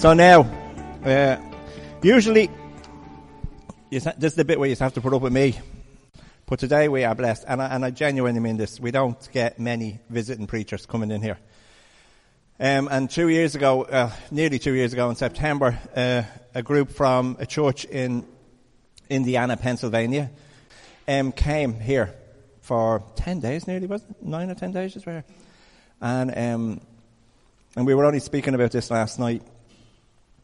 So now, uh, usually, you sa- this is the bit where you have to put up with me. But today we are blessed, and I, and I genuinely mean this. We don't get many visiting preachers coming in here. Um, and two years ago, uh, nearly two years ago in September, uh, a group from a church in Indiana, Pennsylvania, um, came here for 10 days nearly, was it? Nine or 10 days, just here. And, um, and we were only speaking about this last night,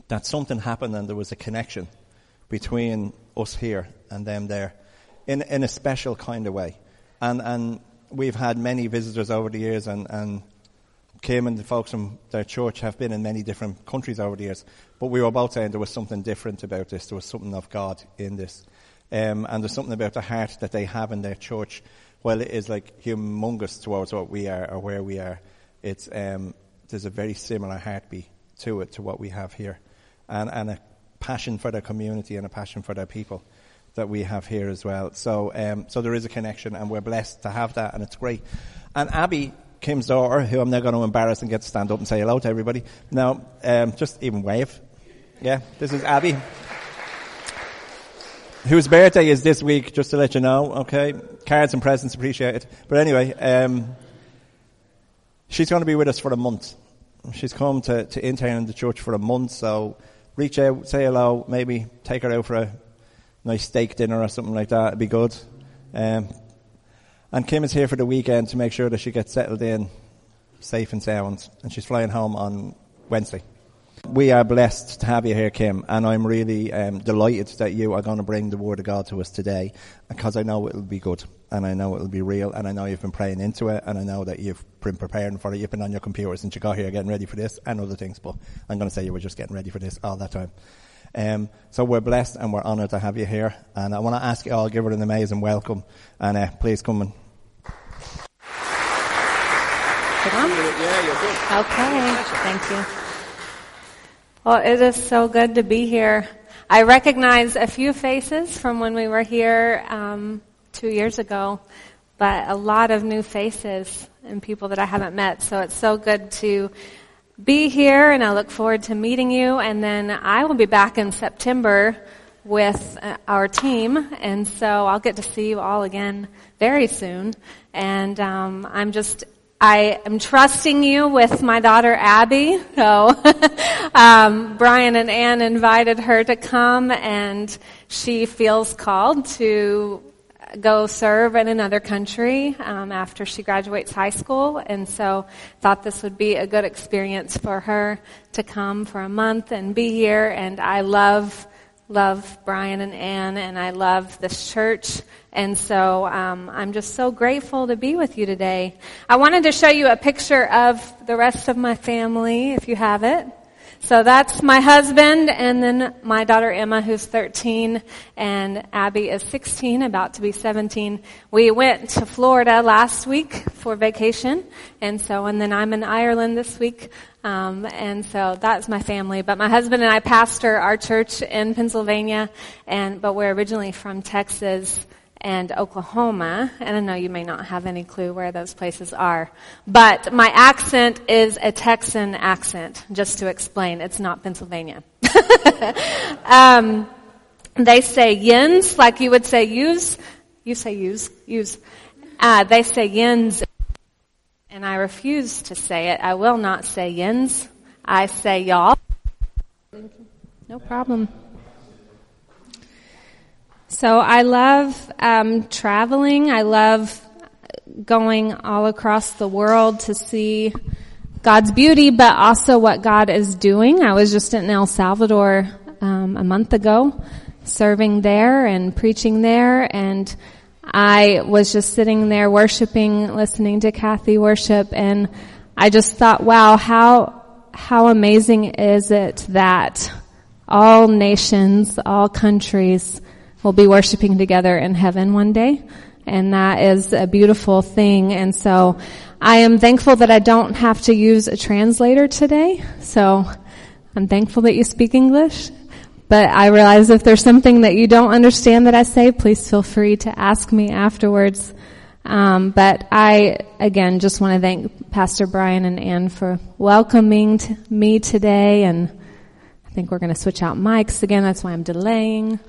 that something happened and there was a connection between us here and them there in, in a special kind of way. And, and we've had many visitors over the years and, and Kim and the folks from their church have been in many different countries over the years. But we were both saying there was something different about this. There was something of God in this. Um, and there's something about the heart that they have in their church. While it is like humongous towards what we are or where we are, it's, um, there's a very similar heartbeat to it, to what we have here. And, and a passion for their community and a passion for their people that we have here as well. So, um, so there is a connection, and we're blessed to have that, and it's great. And Abby, Kim's daughter, who I'm now going to embarrass and get to stand up and say hello to everybody. Now, um, just even wave. Yeah, this is Abby, whose birthday is this week. Just to let you know, okay. Cards and presents appreciated. But anyway, um, she's going to be with us for a month. She's come to, to intern in the church for a month, so reach out, say hello, maybe take her out for a nice steak dinner or something like that. It'd be good. Um, and Kim is here for the weekend to make sure that she gets settled in safe and sound. And she's flying home on Wednesday. We are blessed to have you here, Kim, and I'm really um, delighted that you are going to bring the Word of God to us today because I know it'll be good and I know it'll be real and I know you've been praying into it and I know that you've been preparing for it. You've been on your computer since you got here getting ready for this and other things, but I'm going to say you were just getting ready for this all that time. Um, so we're blessed and we're honoured to have you here. And I want to ask you all, give her an amazing welcome. And uh, please come and. Yeah, you're good. Okay, thank you. Well, it is so good to be here. I recognize a few faces from when we were here um, two years ago, but a lot of new faces and people that I haven't met. So it's so good to be here, and I look forward to meeting you. And then I will be back in September with uh, our team, and so I'll get to see you all again very soon. And um, I'm just I am trusting you with my daughter Abby. So um, Brian and Ann invited her to come, and she feels called to go serve in another country um, after she graduates high school, and so thought this would be a good experience for her to come for a month and be here. And I love love Brian and Ann, and I love this church. And so um, I'm just so grateful to be with you today. I wanted to show you a picture of the rest of my family, if you have it. So that's my husband and then my daughter Emma who's 13 and Abby is 16, about to be 17. We went to Florida last week for vacation and so, and then I'm in Ireland this week. Um, and so that's my family. But my husband and I pastor our church in Pennsylvania and, but we're originally from Texas and Oklahoma, and I know you may not have any clue where those places are, but my accent is a Texan accent, just to explain. It's not Pennsylvania. um, they say yins, like you would say use. You say use, use. Uh, they say yins, and I refuse to say it. I will not say yins. I say y'all. No problem. So I love um, traveling. I love going all across the world to see God's beauty, but also what God is doing. I was just in El Salvador um, a month ago, serving there and preaching there, and I was just sitting there worshiping, listening to Kathy worship, and I just thought, wow, how how amazing is it that all nations, all countries we'll be worshiping together in heaven one day. And that is a beautiful thing. And so I am thankful that I don't have to use a translator today. So I'm thankful that you speak English. But I realize if there's something that you don't understand that I say, please feel free to ask me afterwards. Um, but I, again, just want to thank Pastor Brian and Ann for welcoming t- me today and I think we're going to switch out mics again. That's why I'm delaying.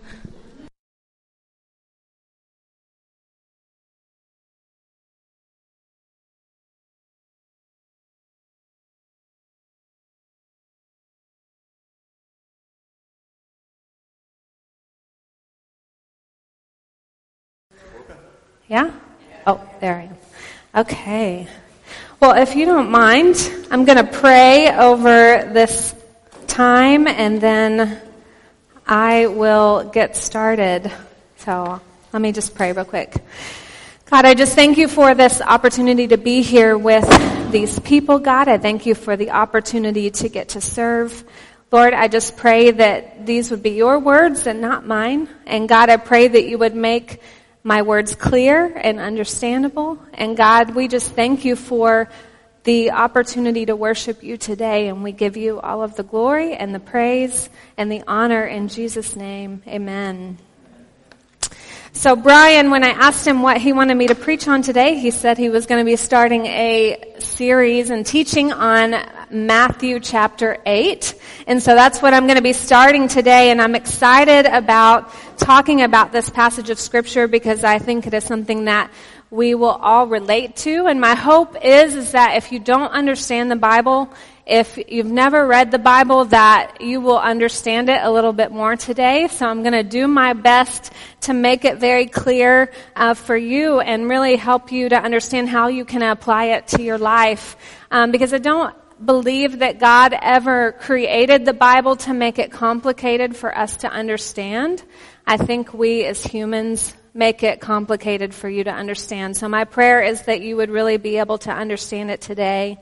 Yeah? Oh, there I am. Okay. Well, if you don't mind, I'm going to pray over this time and then I will get started. So let me just pray real quick. God, I just thank you for this opportunity to be here with these people, God. I thank you for the opportunity to get to serve. Lord, I just pray that these would be your words and not mine. And God, I pray that you would make my words clear and understandable. And God, we just thank you for the opportunity to worship you today. And we give you all of the glory and the praise and the honor in Jesus' name. Amen. So Brian, when I asked him what he wanted me to preach on today, he said he was going to be starting a series and teaching on Matthew chapter 8. And so that's what I'm going to be starting today and I'm excited about talking about this passage of scripture because I think it is something that we will all relate to. And my hope is, is that if you don't understand the Bible, if you've never read the Bible, that you will understand it a little bit more today. So I'm going to do my best to make it very clear uh, for you and really help you to understand how you can apply it to your life. Um, because I don't believe that God ever created the Bible to make it complicated for us to understand. I think we as humans make it complicated for you to understand. So my prayer is that you would really be able to understand it today.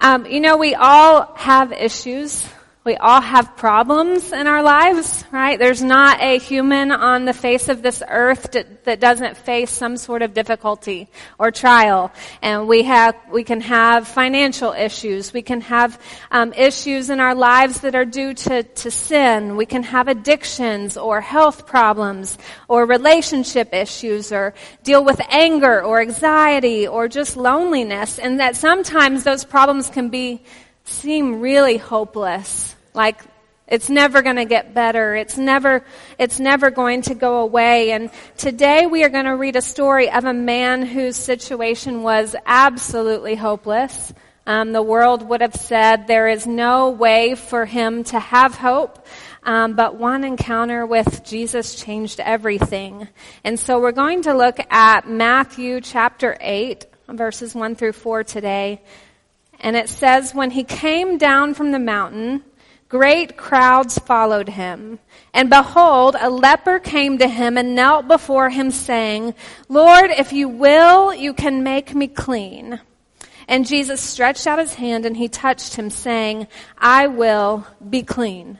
Um, you know, we all have issues. We all have problems in our lives, right? There's not a human on the face of this earth that, that doesn't face some sort of difficulty or trial. And we have, we can have financial issues. We can have um, issues in our lives that are due to, to sin. We can have addictions or health problems or relationship issues or deal with anger or anxiety or just loneliness. And that sometimes those problems can be seem really hopeless. Like it's never going to get better. It's never, it's never going to go away. And today we are going to read a story of a man whose situation was absolutely hopeless. Um, the world would have said there is no way for him to have hope. Um, but one encounter with Jesus changed everything. And so we're going to look at Matthew chapter 8, verses 1 through 4 today. And it says, when he came down from the mountain, great crowds followed him. And behold, a leper came to him and knelt before him saying, Lord, if you will, you can make me clean. And Jesus stretched out his hand and he touched him saying, I will be clean.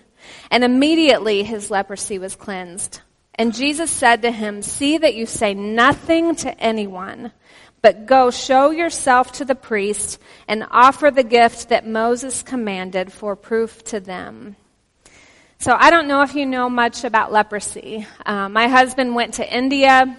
And immediately his leprosy was cleansed. And Jesus said to him, see that you say nothing to anyone but go show yourself to the priest and offer the gift that Moses commanded for proof to them. So I don't know if you know much about leprosy. Uh, my husband went to India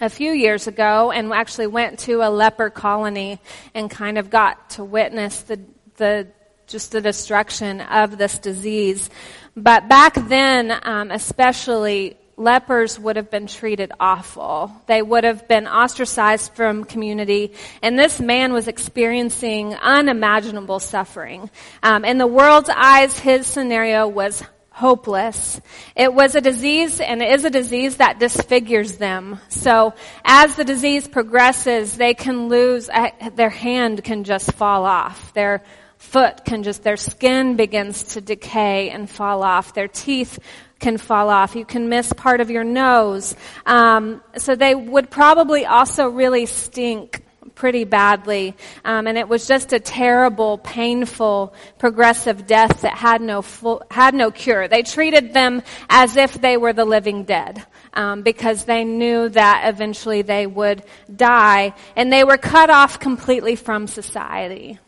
a few years ago and actually went to a leper colony and kind of got to witness the, the just the destruction of this disease. But back then, um, especially lepers would have been treated awful. They would have been ostracized from community, and this man was experiencing unimaginable suffering. Um, in the world's eyes, his scenario was hopeless. It was a disease and it is a disease that disfigures them. So as the disease progresses, they can lose, uh, their hand can just fall off. Their foot can just, their skin begins to decay and fall off. Their teeth can fall off. You can miss part of your nose. Um, so they would probably also really stink pretty badly. Um, and it was just a terrible, painful, progressive death that had no full, had no cure. They treated them as if they were the living dead. Um, because they knew that eventually they would die, and they were cut off completely from society.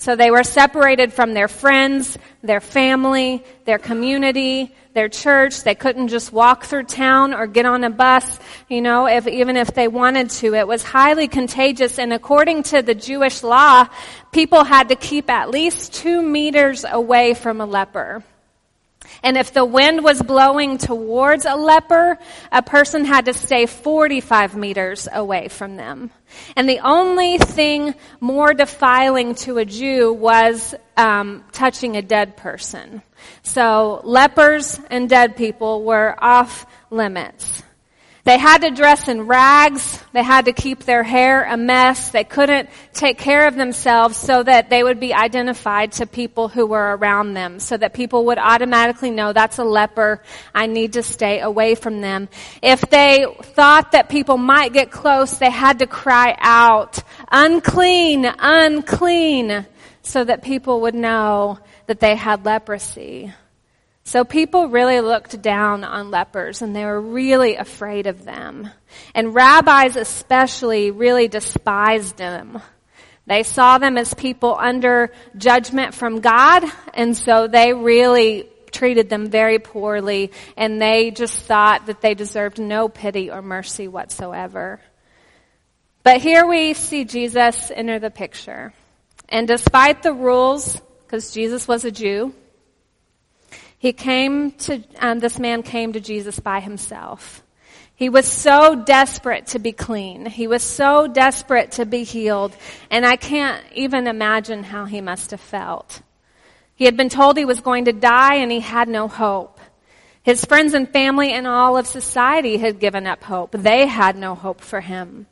So they were separated from their friends, their family, their community, their church. They couldn't just walk through town or get on a bus, you know, if, even if they wanted to. It was highly contagious and according to the Jewish law, people had to keep at least two meters away from a leper. And if the wind was blowing towards a leper, a person had to stay 45 meters away from them. And the only thing more defiling to a Jew was um, touching a dead person. So lepers and dead people were off limits. They had to dress in rags. They had to keep their hair a mess. They couldn't take care of themselves so that they would be identified to people who were around them, so that people would automatically know that's a leper. I need to stay away from them. If they thought that people might get close, they had to cry out, unclean, unclean, so that people would know that they had leprosy. So people really looked down on lepers and they were really afraid of them. And rabbis especially really despised them. They saw them as people under judgment from God and so they really treated them very poorly and they just thought that they deserved no pity or mercy whatsoever. But here we see Jesus enter the picture. And despite the rules, because Jesus was a Jew, he came to, um, this man came to Jesus by himself. He was so desperate to be clean. He was so desperate to be healed. And I can't even imagine how he must have felt. He had been told he was going to die and he had no hope. His friends and family and all of society had given up hope. They had no hope for him.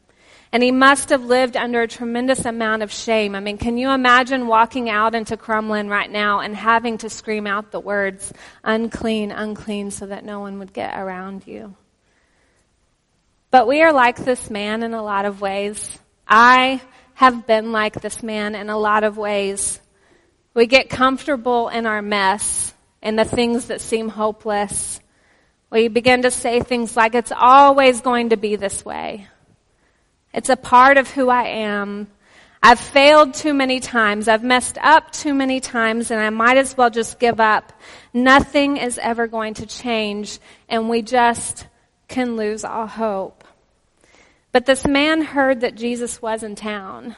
And he must have lived under a tremendous amount of shame. I mean, can you imagine walking out into Crumlin right now and having to scream out the words, unclean, unclean, so that no one would get around you? But we are like this man in a lot of ways. I have been like this man in a lot of ways. We get comfortable in our mess and the things that seem hopeless. We begin to say things like, it's always going to be this way. It's a part of who I am. I've failed too many times. I've messed up too many times and I might as well just give up. Nothing is ever going to change and we just can lose all hope. But this man heard that Jesus was in town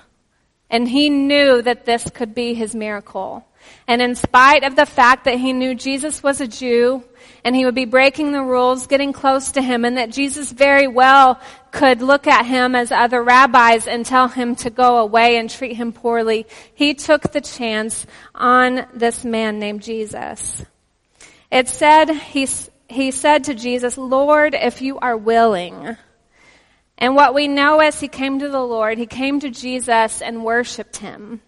and he knew that this could be his miracle. And in spite of the fact that he knew Jesus was a Jew and he would be breaking the rules, getting close to him, and that Jesus very well could look at him as other rabbis and tell him to go away and treat him poorly, he took the chance on this man named Jesus. It said, he, he said to Jesus, Lord, if you are willing. And what we know as he came to the Lord, he came to Jesus and worshiped him.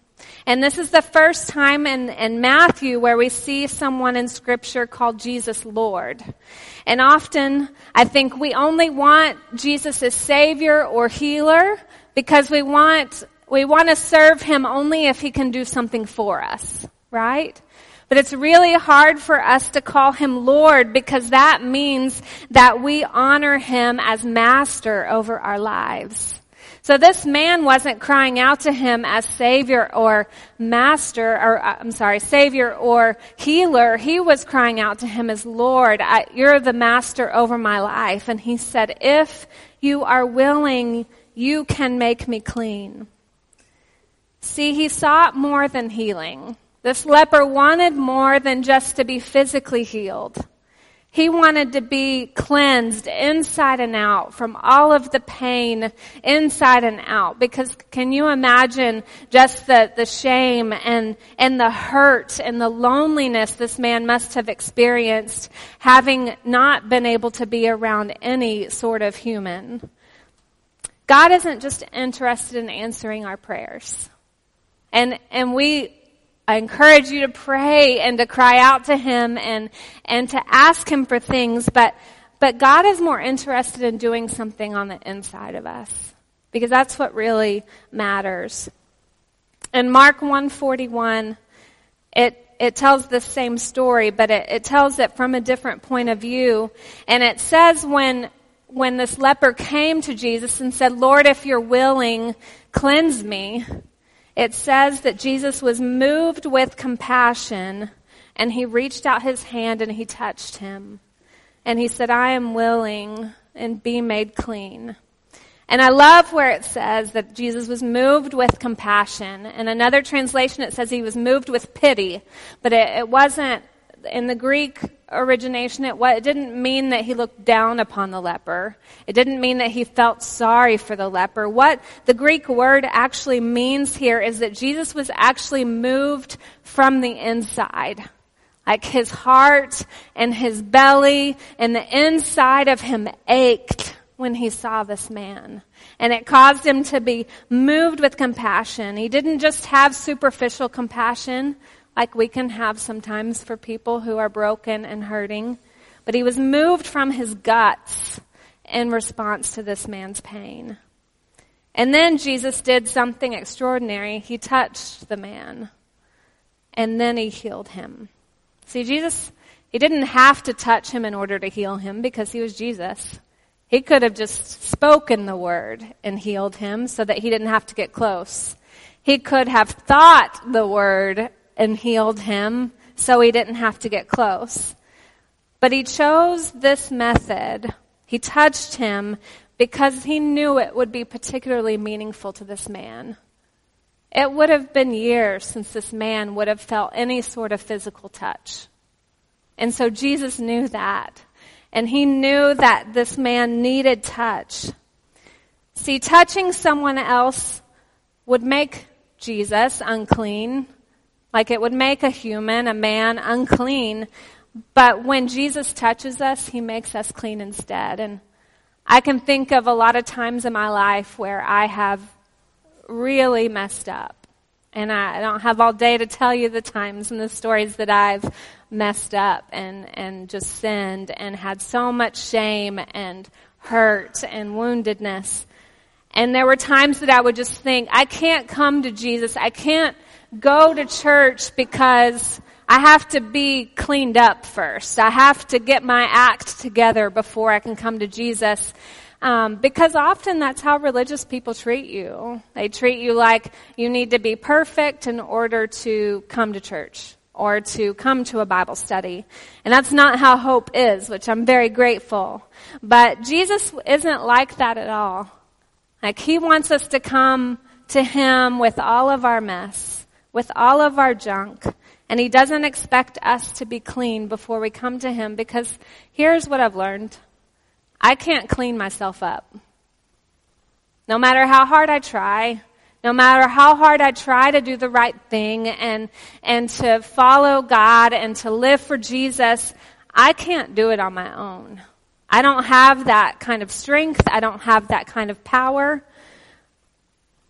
And this is the first time in, in Matthew where we see someone in scripture called Jesus Lord. And often I think we only want Jesus as savior or healer because we want, we want to serve him only if he can do something for us, right? But it's really hard for us to call him Lord because that means that we honor him as master over our lives. So this man wasn't crying out to him as savior or master, or uh, I'm sorry, savior or healer. He was crying out to him as Lord, I, you're the master over my life. And he said, if you are willing, you can make me clean. See, he sought more than healing. This leper wanted more than just to be physically healed. He wanted to be cleansed inside and out from all of the pain inside and out. Because can you imagine just the, the shame and, and the hurt and the loneliness this man must have experienced having not been able to be around any sort of human? God isn't just interested in answering our prayers. And, and we I encourage you to pray and to cry out to Him and, and to ask Him for things, but, but God is more interested in doing something on the inside of us. Because that's what really matters. In Mark 141, it, it tells the same story, but it, it tells it from a different point of view. And it says when, when this leper came to Jesus and said, Lord, if you're willing, cleanse me. It says that Jesus was moved with compassion and he reached out his hand and he touched him. And he said, I am willing and be made clean. And I love where it says that Jesus was moved with compassion. In another translation, it says he was moved with pity, but it, it wasn't in the Greek origination, it, it didn't mean that he looked down upon the leper. It didn't mean that he felt sorry for the leper. What the Greek word actually means here is that Jesus was actually moved from the inside. Like his heart and his belly and the inside of him ached when he saw this man. And it caused him to be moved with compassion. He didn't just have superficial compassion like we can have sometimes for people who are broken and hurting, but he was moved from his guts in response to this man's pain. And then Jesus did something extraordinary. He touched the man and then he healed him. See, Jesus, he didn't have to touch him in order to heal him because he was Jesus. He could have just spoken the word and healed him so that he didn't have to get close. He could have thought the word and healed him so he didn't have to get close. But he chose this method. He touched him because he knew it would be particularly meaningful to this man. It would have been years since this man would have felt any sort of physical touch. And so Jesus knew that. And he knew that this man needed touch. See, touching someone else would make Jesus unclean, like it would make a human, a man, unclean. But when Jesus touches us, he makes us clean instead. And I can think of a lot of times in my life where I have really messed up. And I don't have all day to tell you the times and the stories that I've messed up and, and just sinned and had so much shame and hurt and woundedness. And there were times that I would just think, I can't come to Jesus. I can't go to church because I have to be cleaned up first. I have to get my act together before I can come to Jesus. Um, because often that's how religious people treat you. They treat you like you need to be perfect in order to come to church or to come to a Bible study. And that's not how hope is, which I'm very grateful. But Jesus isn't like that at all. Like he wants us to come to him with all of our mess with all of our junk. And he doesn't expect us to be clean before we come to him because here's what I've learned. I can't clean myself up. No matter how hard I try, no matter how hard I try to do the right thing and, and to follow God and to live for Jesus, I can't do it on my own. I don't have that kind of strength. I don't have that kind of power.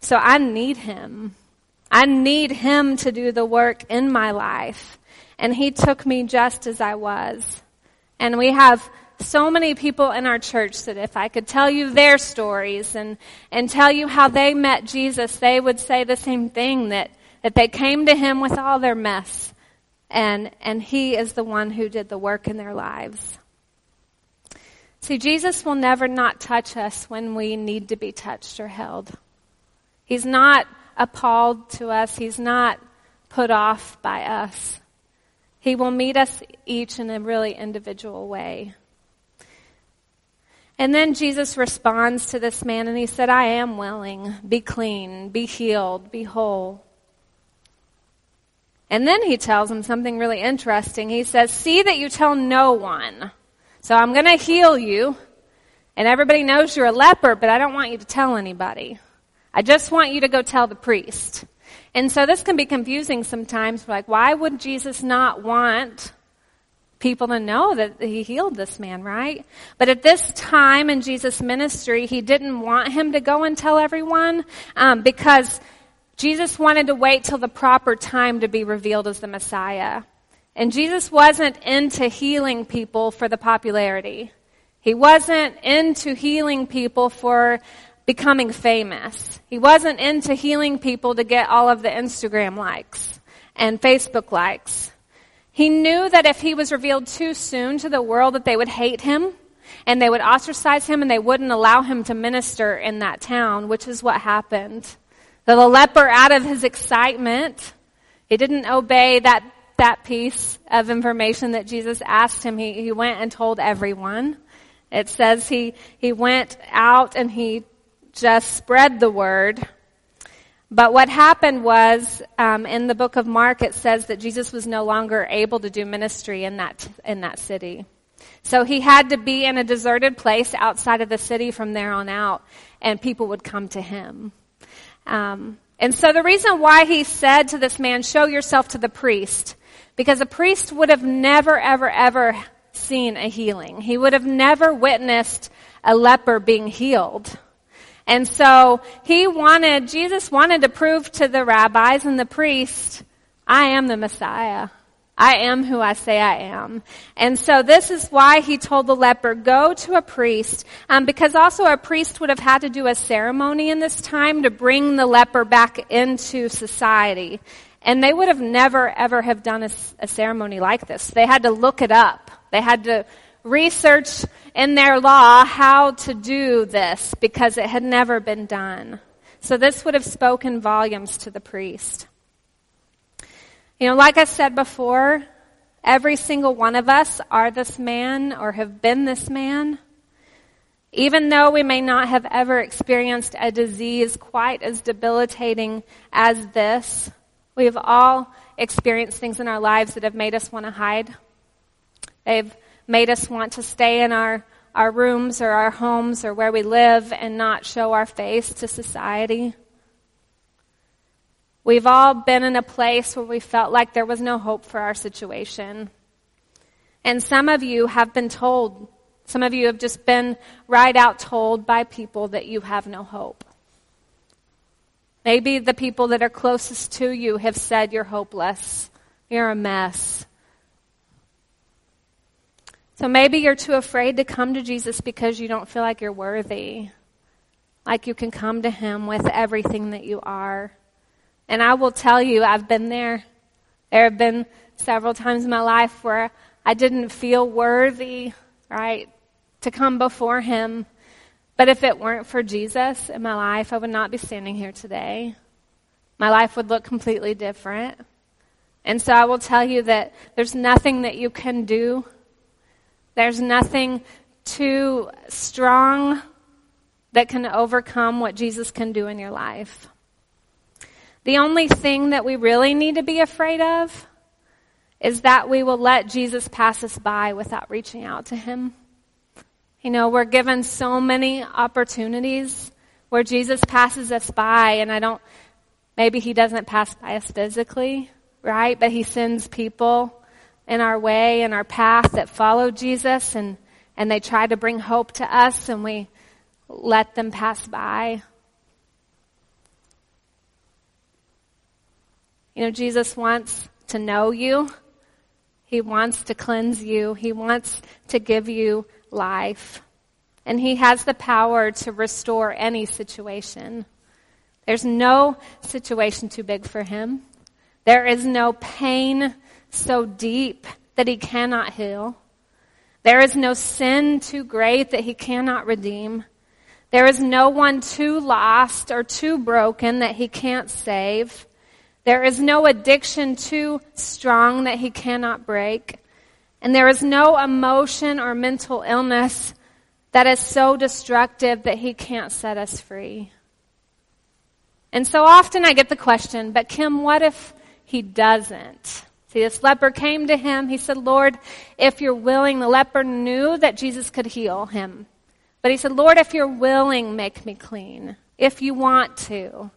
So I need Him. I need Him to do the work in my life. And He took me just as I was. And we have so many people in our church that if I could tell you their stories and, and tell you how they met Jesus, they would say the same thing that, that they came to Him with all their mess. And, and He is the one who did the work in their lives. See, Jesus will never not touch us when we need to be touched or held. He's not appalled to us. He's not put off by us. He will meet us each in a really individual way. And then Jesus responds to this man and he said, I am willing. Be clean, be healed, be whole. And then he tells him something really interesting. He says, See that you tell no one. So I'm going to heal you. And everybody knows you're a leper, but I don't want you to tell anybody. I just want you to go tell the priest. And so this can be confusing sometimes. Like, why would Jesus not want people to know that he healed this man, right? But at this time in Jesus' ministry, he didn't want him to go and tell everyone um, because Jesus wanted to wait till the proper time to be revealed as the Messiah. And Jesus wasn't into healing people for the popularity. He wasn't into healing people for becoming famous. He wasn't into healing people to get all of the Instagram likes and Facebook likes. He knew that if he was revealed too soon to the world that they would hate him and they would ostracize him and they wouldn't allow him to minister in that town, which is what happened. The leper, out of his excitement, he didn't obey that, that piece of information that Jesus asked him. He, he went and told everyone. It says he, he went out and he just spread the word. But what happened was, um, in the book of Mark, it says that Jesus was no longer able to do ministry in that in that city. So he had to be in a deserted place outside of the city from there on out, and people would come to him. Um, and so the reason why he said to this man, "Show yourself to the priest," because a priest would have never, ever, ever seen a healing. He would have never witnessed a leper being healed. And so he wanted, Jesus wanted to prove to the rabbis and the priests, I am the Messiah. I am who I say I am. And so this is why he told the leper, go to a priest, um, because also a priest would have had to do a ceremony in this time to bring the leper back into society. And they would have never ever have done a, a ceremony like this. They had to look it up. They had to research in their law how to do this because it had never been done. So this would have spoken volumes to the priest. You know, like I said before, every single one of us are this man or have been this man. Even though we may not have ever experienced a disease quite as debilitating as this, we've all experienced things in our lives that have made us want to hide. They've made us want to stay in our, our rooms or our homes or where we live and not show our face to society. We've all been in a place where we felt like there was no hope for our situation. And some of you have been told, some of you have just been right out told by people that you have no hope. Maybe the people that are closest to you have said you're hopeless, you're a mess. So maybe you're too afraid to come to Jesus because you don't feel like you're worthy, like you can come to Him with everything that you are. And I will tell you, I've been there. There have been several times in my life where I didn't feel worthy, right, to come before Him. But if it weren't for Jesus in my life, I would not be standing here today. My life would look completely different. And so I will tell you that there's nothing that you can do. There's nothing too strong that can overcome what Jesus can do in your life. The only thing that we really need to be afraid of is that we will let Jesus pass us by without reaching out to him. You know, we're given so many opportunities where Jesus passes us by and I don't, maybe he doesn't pass by us physically, right? But he sends people in our way in our path that follow Jesus and, and they try to bring hope to us and we let them pass by. You know, Jesus wants to know you. He wants to cleanse you. He wants to give you life. And He has the power to restore any situation. There's no situation too big for Him. There is no pain so deep that He cannot heal. There is no sin too great that He cannot redeem. There is no one too lost or too broken that He can't save. There is no addiction too strong that he cannot break. And there is no emotion or mental illness that is so destructive that he can't set us free. And so often I get the question, but Kim, what if he doesn't? See, this leper came to him. He said, Lord, if you're willing, the leper knew that Jesus could heal him. But he said, Lord, if you're willing, make me clean. If you want to.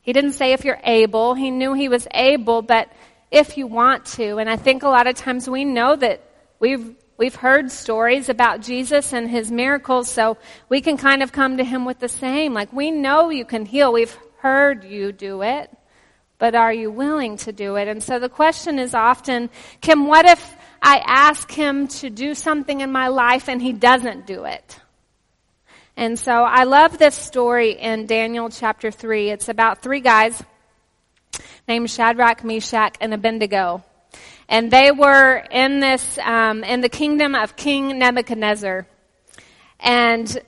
He didn't say if you're able. He knew he was able, but if you want to. And I think a lot of times we know that we've We've heard stories about Jesus and his miracles, so we can kind of come to him with the same. Like, we know you can heal. We've heard you do it, but are you willing to do it? And so the question is often, Kim, what if I ask him to do something in my life and he doesn't do it? And so I love this story in Daniel chapter 3. It's about three guys named Shadrach, Meshach, and Abednego. And they were in this, um, in the kingdom of King Nebuchadnezzar. And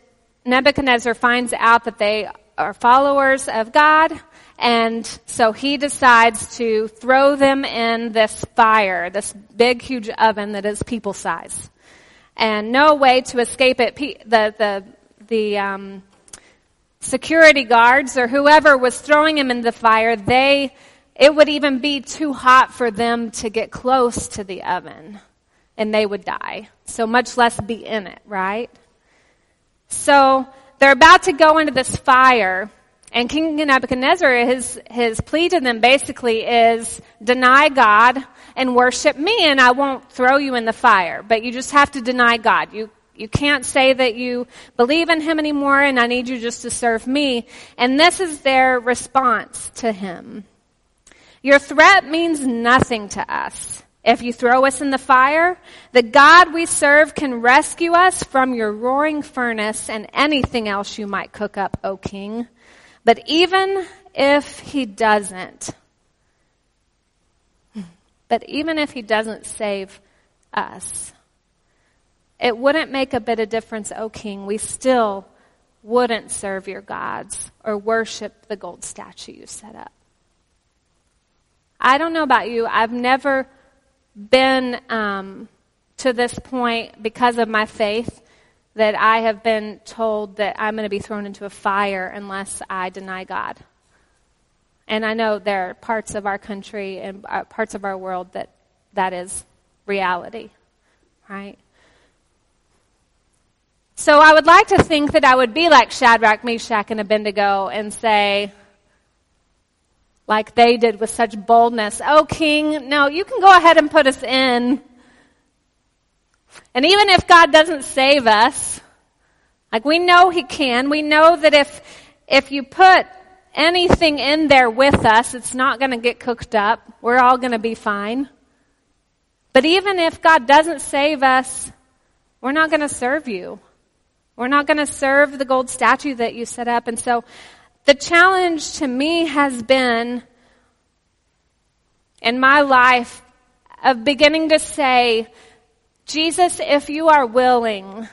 Nebuchadnezzar finds out that they are followers of God. And so he decides to throw them in this fire, this big, huge oven that is people size. And no way to escape it. The, the, the, um, security guards or whoever was throwing him in the fire, they, it would even be too hot for them to get close to the oven and they would die. So much less be in it, right? So they're about to go into this fire and King Nebuchadnezzar, his, his plea to them basically is deny God and worship me and I won't throw you in the fire. But you just have to deny God. You, you can't say that you believe in him anymore and I need you just to serve me. And this is their response to him. Your threat means nothing to us. If you throw us in the fire, the God we serve can rescue us from your roaring furnace and anything else you might cook up, O king. But even if he doesn't, but even if he doesn't save us, it wouldn't make a bit of difference, O king. We still wouldn't serve your gods or worship the gold statue you set up. I don't know about you. I've never been um, to this point because of my faith that I have been told that I'm going to be thrown into a fire unless I deny God. And I know there are parts of our country and uh, parts of our world that that is reality, right? So I would like to think that I would be like Shadrach, Meshach, and Abednego and say, like they did with such boldness. Oh, King, no, you can go ahead and put us in. And even if God doesn't save us, like we know He can, we know that if, if you put anything in there with us, it's not going to get cooked up. We're all going to be fine. But even if God doesn't save us, we're not going to serve you. We're not going to serve the gold statue that you set up. And so the challenge to me has been in my life of beginning to say, Jesus, if you are willing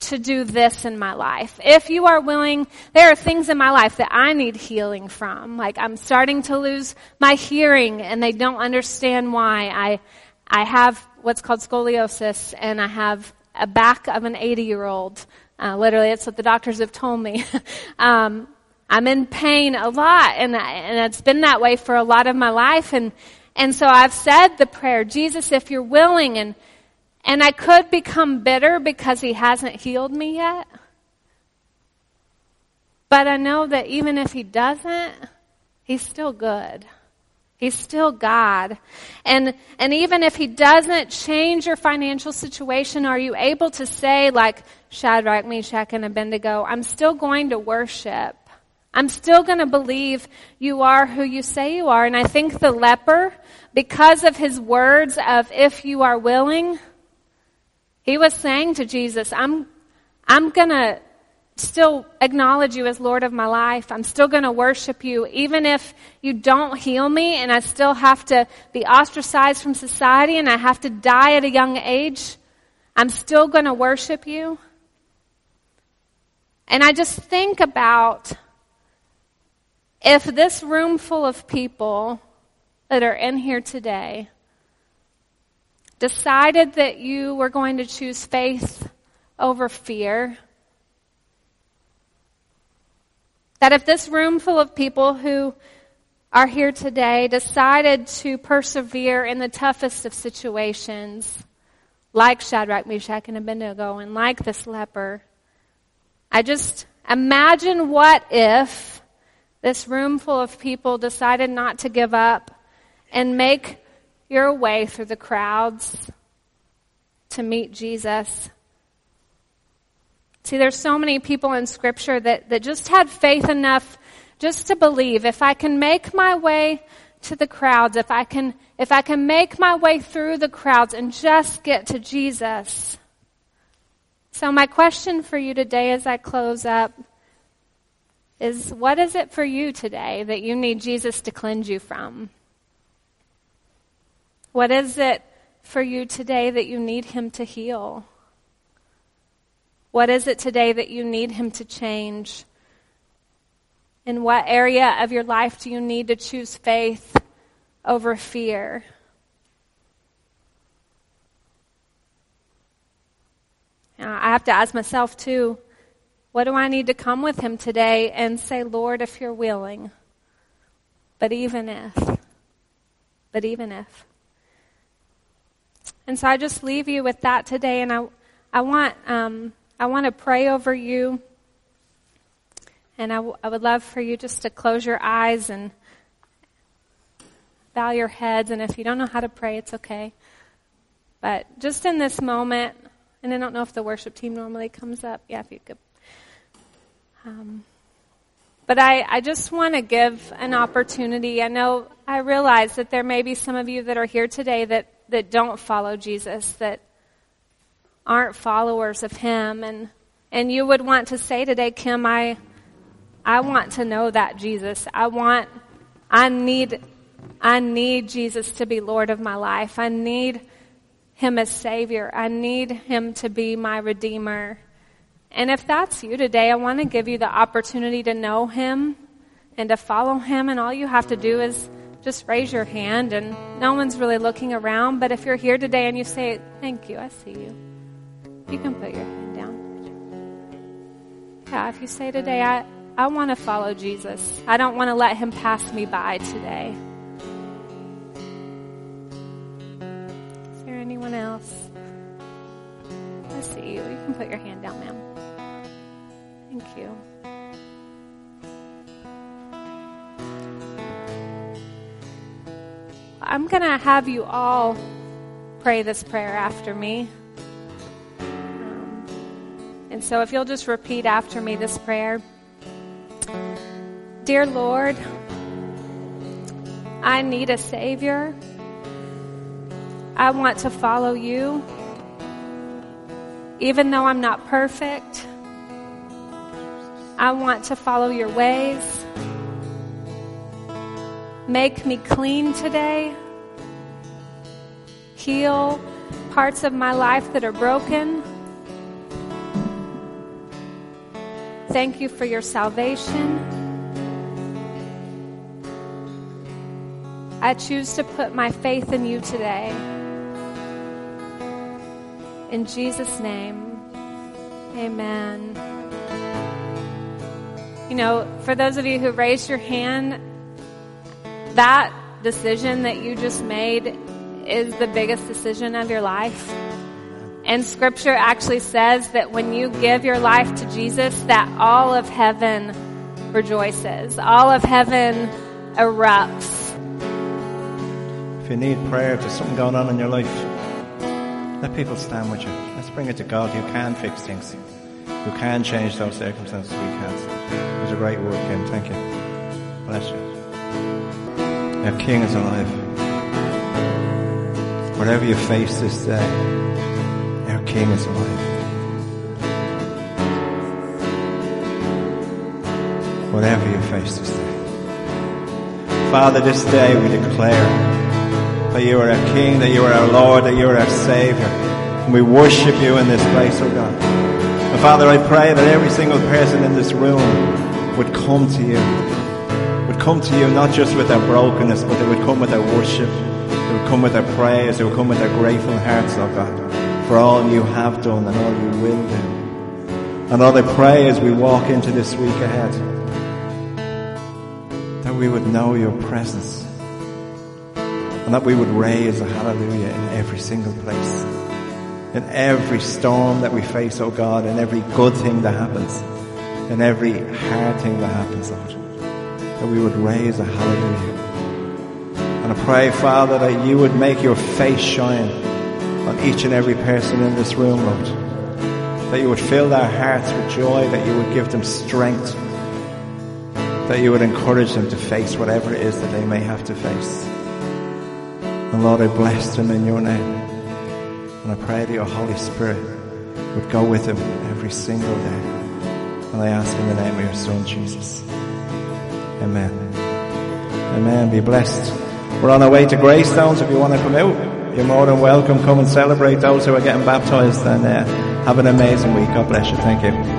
to do this in my life, if you are willing, there are things in my life that I need healing from. Like I'm starting to lose my hearing and they don't understand why. I, I have what's called scoliosis and I have a back of an 80 year old. Uh, literally, that's what the doctors have told me. um, I'm in pain a lot and, and it's been that way for a lot of my life. And, and so I've said the prayer, Jesus, if you're willing and, and I could become bitter because he hasn't healed me yet. But I know that even if he doesn't, he's still good. He's still God. And, and even if he doesn't change your financial situation, are you able to say like Shadrach, Meshach, and Abednego, I'm still going to worship I'm still going to believe you are who you say you are. And I think the leper, because of his words of if you are willing, he was saying to Jesus, I'm, I'm going to still acknowledge you as Lord of my life. I'm still going to worship you, even if you don't heal me and I still have to be ostracized from society and I have to die at a young age. I'm still going to worship you. And I just think about if this room full of people that are in here today decided that you were going to choose faith over fear, that if this room full of people who are here today decided to persevere in the toughest of situations, like Shadrach, Meshach, and Abednego, and like this leper, I just imagine what if this room full of people decided not to give up and make your way through the crowds to meet Jesus. See, there's so many people in scripture that, that just had faith enough just to believe if I can make my way to the crowds, if I can, if I can make my way through the crowds and just get to Jesus. So my question for you today as I close up is what is it for you today that you need Jesus to cleanse you from? What is it for you today that you need Him to heal? What is it today that you need Him to change? In what area of your life do you need to choose faith over fear? I have to ask myself too, what do I need to come with him today and say, Lord, if you're willing? But even if, but even if. And so I just leave you with that today, and I, I want, um, I want to pray over you. And I, w- I would love for you just to close your eyes and bow your heads. And if you don't know how to pray, it's okay. But just in this moment, and I don't know if the worship team normally comes up. Yeah, if you could. Um, but I, I just want to give an opportunity. I know, I realize that there may be some of you that are here today that, that don't follow Jesus, that aren't followers of Him. And, and you would want to say today, Kim, I, I want to know that Jesus. I want, I need, I need Jesus to be Lord of my life. I need him as Savior. I need Him to be my Redeemer. And if that's you today, I want to give you the opportunity to know Him and to follow Him. And all you have to do is just raise your hand, and no one's really looking around. But if you're here today and you say, Thank you, I see you, you can put your hand down. Yeah, if you say today, I, I want to follow Jesus, I don't want to let Him pass me by today. Is there anyone else? I see you. You can put your hand down, ma'am. Thank you. I'm going to have you all pray this prayer after me. Um, and so if you'll just repeat after me this prayer Dear Lord, I need a Savior. I want to follow you. Even though I'm not perfect, I want to follow your ways. Make me clean today. Heal parts of my life that are broken. Thank you for your salvation. I choose to put my faith in you today. In Jesus' name, amen. You know, for those of you who raised your hand, that decision that you just made is the biggest decision of your life. And scripture actually says that when you give your life to Jesus, that all of heaven rejoices. All of heaven erupts. If you need prayer, if there's something going on in your life, let people stand with you. Let's bring it to God You can fix things, You can change those circumstances we can't. Great word, Kim. Thank you. Bless you. Our King is alive. Whatever you face this day, our King is alive. Whatever you face this day. Father, this day we declare that you are our King, that you are our Lord, that you are our Savior. And we worship you in this place, oh God. And Father, I pray that every single person in this room would come to you. Would come to you not just with their brokenness, but they would come with their worship. They would come with their praise. They would come with their grateful hearts, oh God, for all you have done and all you will do. And Lord, I pray as we walk into this week ahead, that we would know your presence and that we would raise a hallelujah in every single place. In every storm that we face, oh God, in every good thing that happens, in every hard thing that happens, Lord, that we would raise a hallelujah. And I pray, Father, that you would make your face shine on each and every person in this room, Lord. That you would fill their hearts with joy, that you would give them strength, that you would encourage them to face whatever it is that they may have to face. And Lord, I bless them in your name. And I pray that your Holy Spirit would go with them every single day. And I ask in the name of your Son, Jesus. Amen. Amen. Be blessed. We're on our way to Greystones. If you want to come out, you're more than welcome. Come and celebrate those who are getting baptized and uh, have an amazing week. God bless you. Thank you.